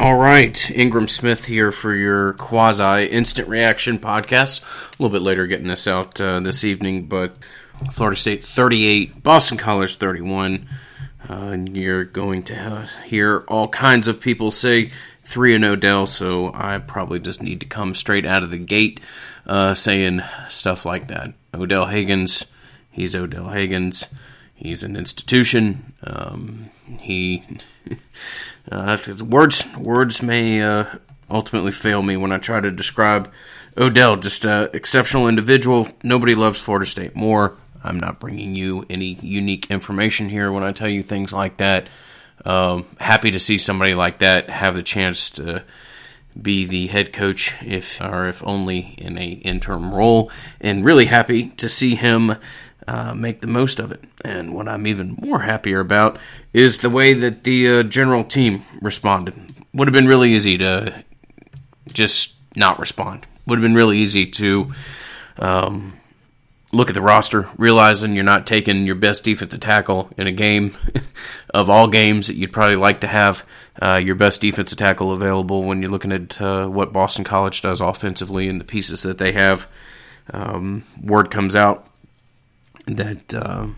All right, Ingram Smith here for your quasi instant reaction podcast. A little bit later getting this out uh, this evening, but Florida State 38, Boston College 31. Uh, and you're going to hear all kinds of people say 3 and Odell, so I probably just need to come straight out of the gate uh, saying stuff like that. Odell Haggins, he's Odell Haggins. He's an institution. Um, he uh, words words may uh, ultimately fail me when I try to describe Odell. Just an exceptional individual. Nobody loves Florida State more. I'm not bringing you any unique information here when I tell you things like that. Um, happy to see somebody like that have the chance to be the head coach, if or if only in a interim role, and really happy to see him uh, make the most of it. And what I'm even more happier about is the way that the uh, general team responded. Would have been really easy to just not respond. Would have been really easy to um, look at the roster, realizing you're not taking your best defensive tackle in a game of all games that you'd probably like to have uh, your best defensive tackle available when you're looking at uh, what Boston College does offensively and the pieces that they have. Um, word comes out that uh,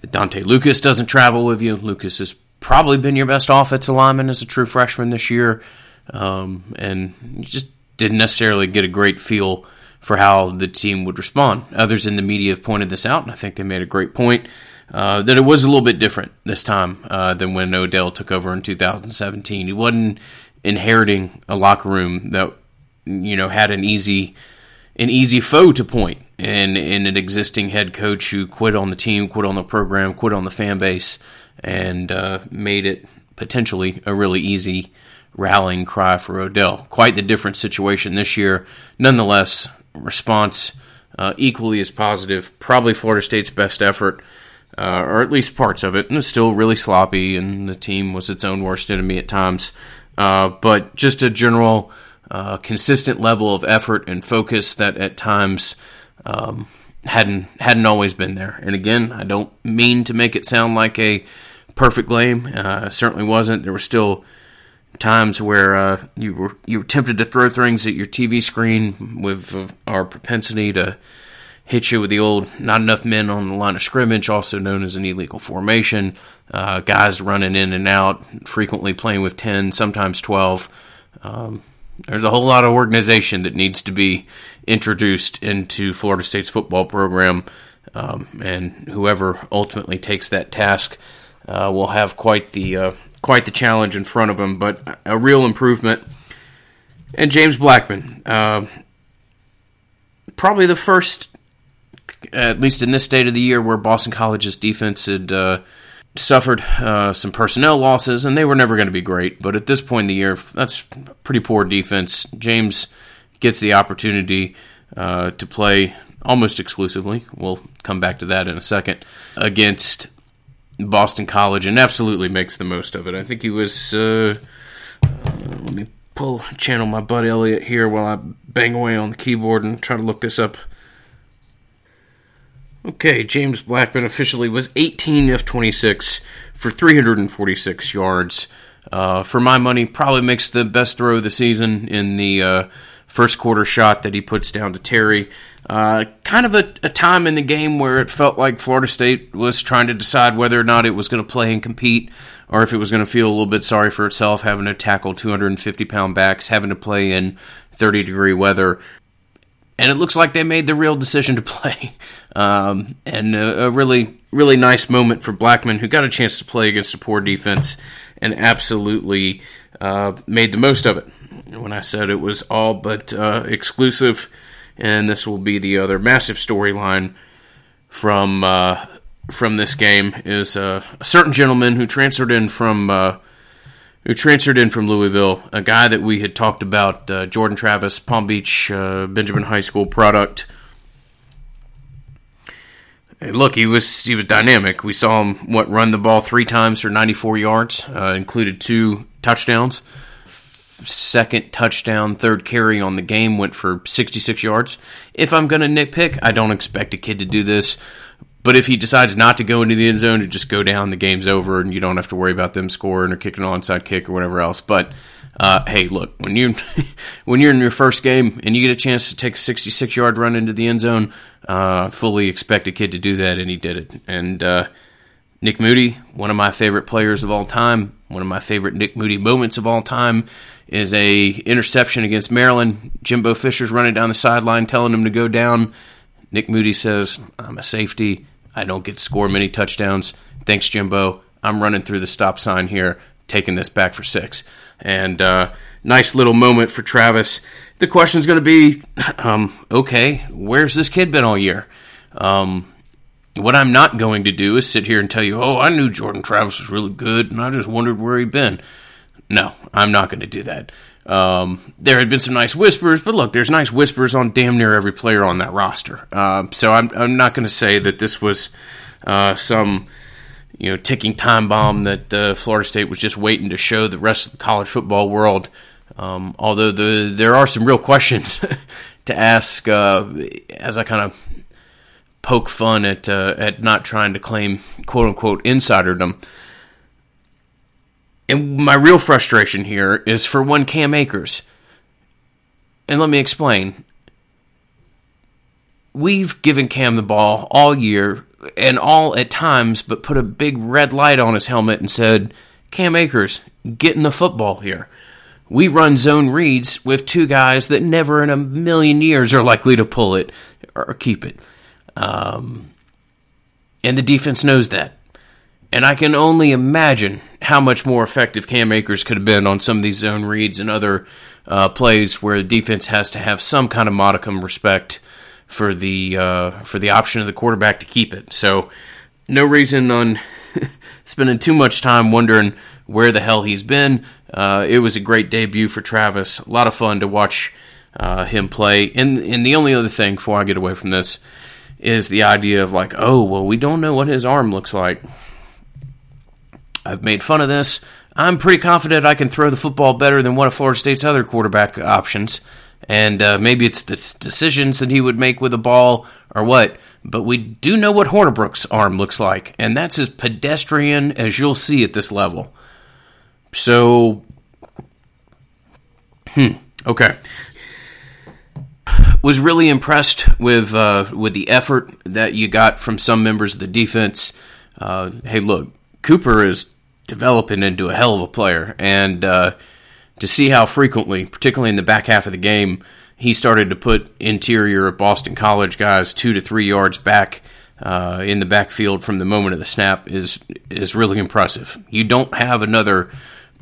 that Dontae Lucas doesn't travel with you. Lucas has probably been your best offensive lineman as a true freshman this year, um, and you just didn't necessarily get a great feel for how the team would respond. Others in the media have pointed this out, and I think they made a great point. Uh, that it was a little bit different this time uh, than when Odell took over in 2017. He wasn't inheriting a locker room that you know had an easy an easy foe to point and in an existing head coach who quit on the team, quit on the program, quit on the fan base, and uh, made it potentially a really easy rallying cry for Odell. Quite the different situation this year. Nonetheless, response uh, equally as positive. Probably Florida State's best effort, uh, or at least parts of it. And it's still really sloppy, and the team was its own worst enemy at times. Uh, but just a general, uh, consistent level of effort and focus that at times um, hadn't hadn't always been there. And again, I don't mean to make it sound like a perfect game. Uh, certainly wasn't. There were still times where uh, you were you were tempted to throw things at your TV screen with our propensity to hit you with the old not enough men on the line of scrimmage, also known as an illegal formation. Uh, guys running in and out, frequently playing with ten, sometimes twelve. Um, there's a whole lot of organization that needs to be introduced into Florida State's football program, um, and whoever ultimately takes that task uh, will have quite the uh, quite the challenge in front of them. But a real improvement. And James Blackman, uh, probably the first, at least in this state of the year, where Boston College's defense had uh, suffered uh, some personnel losses, and they were never going to be great. But at this point in the year, that's pretty poor defense. James gets the opportunity uh, to play almost exclusively. We'll come back to that in a second against Boston College, and absolutely makes the most of it. I think he was. Uh, let me pull channel my bud Elliott here while I bang away on the keyboard and try to look this up. Okay, James Blackman officially was 18 of 26 for 346 yards. Uh, for my money, probably makes the best throw of the season in the uh, first quarter shot that he puts down to Terry. Uh, kind of a, a, time in the game where it felt like Florida State was trying to decide whether or not it was going to play and compete, or if it was going to feel a little bit sorry for itself, having to tackle 250 pound backs, having to play in 30 degree weather and it looks like they made the real decision to play. Um, and a, a, really, really nice moment for Blackman, who got a chance to play against a poor defense and absolutely uh, made the most of it. When I said it was all but uh, exclusive, and this will be the other massive storyline from uh, from this game is uh, a certain gentleman who transferred in from uh, who transferred in from Louisville, a guy that we had talked about, uh, Jordan Travis, Palm Beach uh, Benjamin High School product. And look, he was he was dynamic. We saw him what run the ball three times for 94 yards, uh, included two touchdowns. Second touchdown, third carry on the game went for 66 yards. If I'm going to nitpick, I don't expect a kid to do this, But if he decides not to go into the end zone to just go down, the game's over, and you don't have to worry about them scoring or kicking an onside kick or whatever else. But uh, hey, look when you when you're in your first game and you get a chance to take a 66 yard run into the end zone, uh, fully expect a kid to do that, and he did it. And uh, Nick Moody, one of my favorite players of all time, one of my favorite Nick Moody moments of all time is a interception against Maryland. Jimbo Fisher's running down the sideline, telling him to go down. Nick Moody says, "I'm a safety." I don't get to score many touchdowns. Thanks, Jimbo. I'm running through the stop sign here, taking this back for six. And uh, nice little moment for Travis. The question's going to be um, okay, where's this kid been all year? Um, what I'm not going to do is sit here and tell you, oh, I knew Jordan Travis was really good, and I just wondered where he'd been. No, I'm not going to do that. Um, there had been some nice whispers, but look, there's nice whispers on damn near every player on that roster. Uh, so I'm, I'm not going to say that this was uh, some you know ticking time bomb that uh, Florida State was just waiting to show the rest of the college football world. Um, although the, there are some real questions to ask uh, as I kind of poke fun at uh, at not trying to claim quote unquote insiderdom. And my real frustration here is for one Cam Akers. And let me explain. We've given Cam the ball all year and all at times, but put a big red light on his helmet and said, Cam Akers, get in the football here. We run zone reads with two guys that never in a million years are likely to pull it or keep it. Um, and the defense knows that. And I can only imagine how much more effective Cam Akers could have been on some of these zone reads and other uh, plays where the defense has to have some kind of modicum respect for the uh, for the option of the quarterback to keep it. So no reason on spending too much time wondering where the hell he's been. Uh, it was a great debut for Travis. A lot of fun to watch uh, him play. And and the only other thing before I get away from this is the idea of like, oh well, we don't know what his arm looks like. I've made fun of this. I'm pretty confident I can throw the football better than one of Florida State's other quarterback options. And uh, maybe it's the decisions that he would make with the ball or what. But we do know what Hornibrook's arm looks like, and that's as pedestrian as you'll see at this level. So, hmm, okay. Was really impressed with uh, with the effort that you got from some members of the defense. Uh, hey, look, Cooper is developing into a hell of a player, and uh, to see how frequently, particularly in the back half of the game, he started to put interior Boston College guys two to three yards back uh, in the backfield from the moment of the snap is is really impressive. You don't have another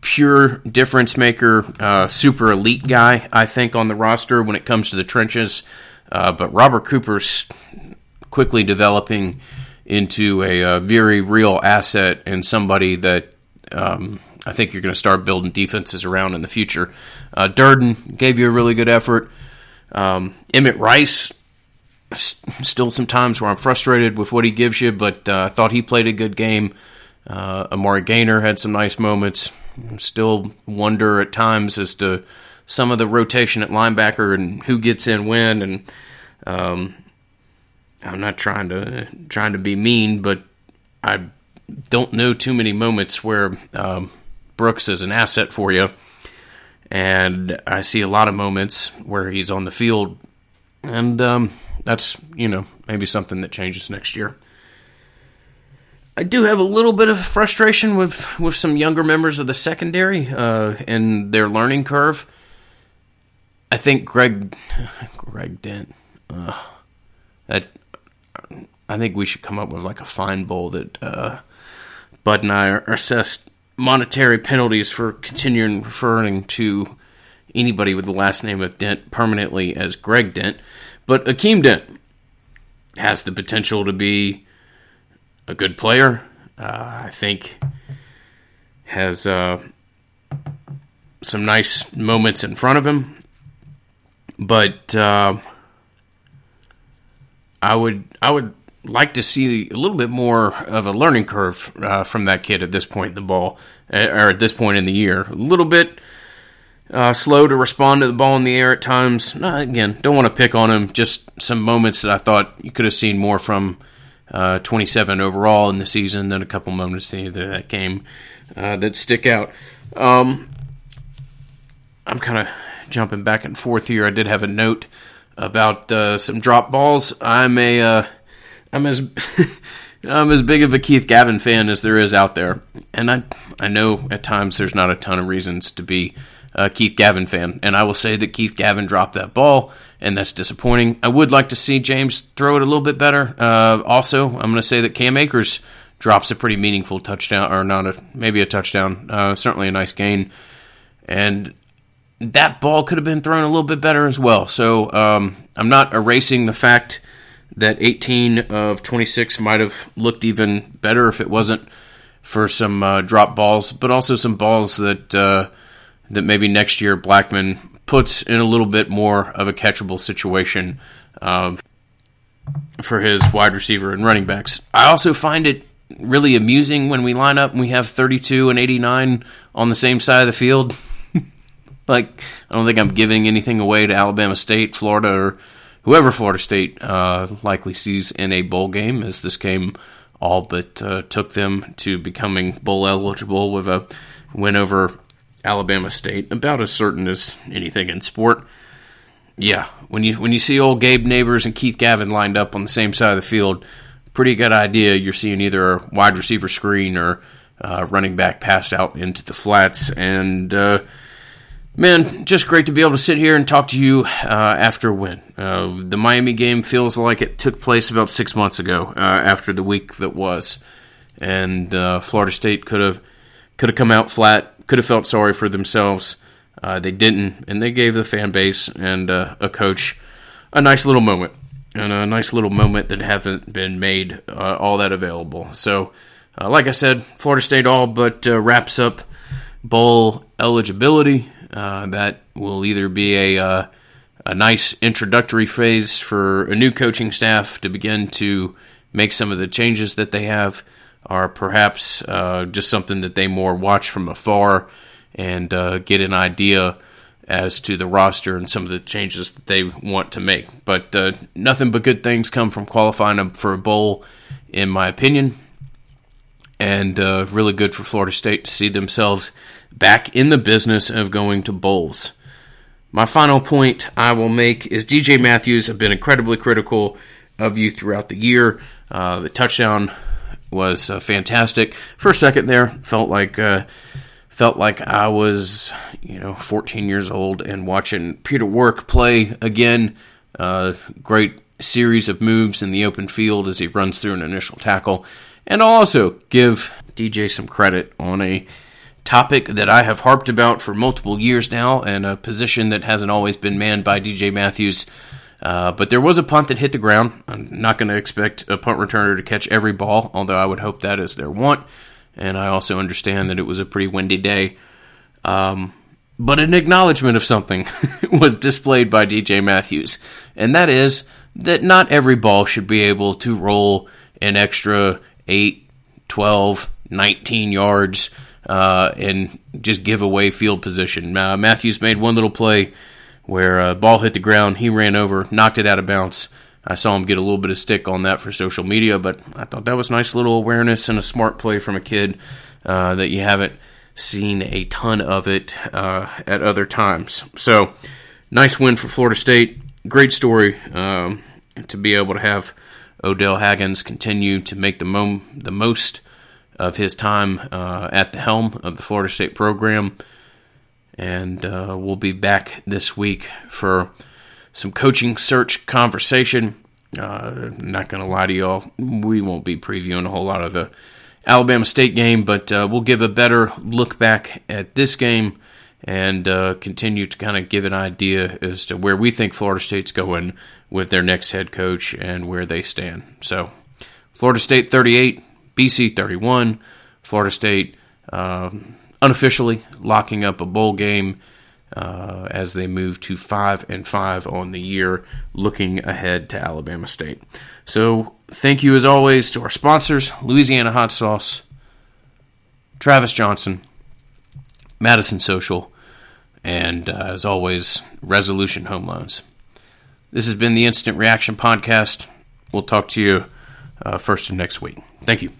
pure difference maker, uh, super elite guy, I think, on the roster when it comes to the trenches. Uh, but Robert Cooper's quickly developing into a, a uh, very real asset and somebody that um, I think you're going to start building defenses around in the future. Uh, Durden gave you a really good effort. Um, Emmett Rice, still some times where I'm frustrated with what he gives you, but uh, I thought he played a good game. Uh, Amari Gainer had some nice moments. Still wonder at times as to some of the rotation at linebacker and who gets in when. And um, I'm not trying to trying to be mean, but I don't know too many moments where um, Brooks is an asset for you. And I see a lot of moments where he's on the field, and um, that's you know maybe something that changes next year. I do have a little bit of frustration with with some younger members of the secondary uh, and their learning curve. I think Greg Greg Dent. Uh, that I think we should come up with like a fine bowl that uh, Bud and I are assessed monetary penalties for continuing referring to anybody with the last name of Dent permanently as Greg Dent. But Akeem Dent has the potential to be a good player. Uh, I think has uh, some nice moments in front of him, but uh, I would I would like to see a little bit more of a learning curve uh, from that kid at this point in the ball, uh, or at this point in the year. A little bit uh, slow to respond to the ball in the air at times. again, don't want to pick on him. Just some moments that I thought you could have seen more from uh, 27 overall in the season. Then a couple moments in that game uh, that stick out. Um, I'm kind of jumping back and forth here. I did have a note about uh, some drop balls. I'm a uh, I'm as I'm as big of a Keith Gavin fan as there is out there, and I I know at times there's not a ton of reasons to be a Keith Gavin fan, and I will say that Keith Gavin dropped that ball, and that's disappointing. I would like to see James throw it a little bit better. Uh, also, I'm going to say that Cam Akers drops a pretty meaningful touchdown, or not a maybe a touchdown, uh, certainly a nice gain, and that ball could have been thrown a little bit better as well. So um, I'm not erasing the fact that 18 of 26 might have looked even better if it wasn't for some uh, drop balls, but also some balls that uh, that maybe next year Blackman puts in a little bit more of a catchable situation uh, for his wide receiver and running backs. I also find it really amusing when we line up and we have 32 and 89 on the same side of the field. like, I don't think I'm giving anything away to Alabama State, Florida, or whoever Florida State uh, likely sees in a bowl game, as this game all but uh, took them to becoming bowl eligible with a win over Alabama State, about as certain as anything in sport. Yeah, when you when you see old Gabe Nabers and Keith Gavin lined up on the same side of the field, pretty good idea. You're seeing either a wide receiver screen or uh, running back pass out into the flats, and uh, Man, just great to be able to sit here and talk to you uh, after a win. Uh, the Miami game feels like it took place about six months ago uh, after the week that was, and uh, Florida State could have could have come out flat, could have felt sorry for themselves. Uh, they didn't, and they gave the fan base and uh, a coach a nice little moment, and a nice little moment that haven't been made all that available. So, like I said, Florida State all but wraps up bowl eligibility. Uh, that will either be a uh, a nice introductory phase for a new coaching staff to begin to make some of the changes that they have, or perhaps uh, just something that they more watch from afar and uh, get an idea as to the roster and some of the changes that they want to make. But uh, nothing but good things come from qualifying for a bowl, in my opinion and really good for Florida State to see themselves back in the business of going to bowls. My final point I will make is DJ Matthews have been incredibly critical of you throughout the year. Uh, the touchdown was uh, fantastic. For a second there, felt like uh, felt like I was you know 14 years old and watching Peter Warrick play again. Uh, great series of moves in the open field as he runs through an initial tackle. And I'll also give DJ some credit on a topic that I have harped about for multiple years now, and a position that hasn't always been manned by DJ Matthews. Uh, but there was a punt that hit the ground. I'm not going to expect a punt returner to catch every ball, although I would hope that is their want. And I also understand that it was a pretty windy day. Um, but an acknowledgement of something was displayed by DJ Matthews, and that is that not every ball should be able to roll an extra 8, 12, 19 yards uh, and just give away field position. Uh, Matthews made one little play where a uh, ball hit the ground. He ran over, knocked it out of bounds. I saw him get a little bit of stick on that for social media, but I thought that was nice little awareness and a smart play from a kid uh, that you haven't seen a ton of it uh, at other times. So, nice win for Florida State. Great story um, to be able to have Odell Haggins continue to make the, mo- the most of his time uh, at the helm of the Florida State program. And uh, we'll be back this week for some coaching search conversation. Uh, not going to lie to y'all, we won't be previewing a whole lot of the Alabama State game, but uh, we'll give a better look back at this game and uh, continue to kind of give an idea as to where we think Florida State's going with their next head coach and where they stand. So, Florida State 38, BC 31. Florida State uh, unofficially locking up a bowl game uh, as they move to five and five on the year, looking ahead to Alabama State. So, thank you as always to our sponsors: Louisiana Hot Sauce, Travis Johnson, Madison Social, and uh, as always, Resolution Home Loans. This has been the Instant Reaction Podcast. We'll talk to you uh, first of next week. Thank you.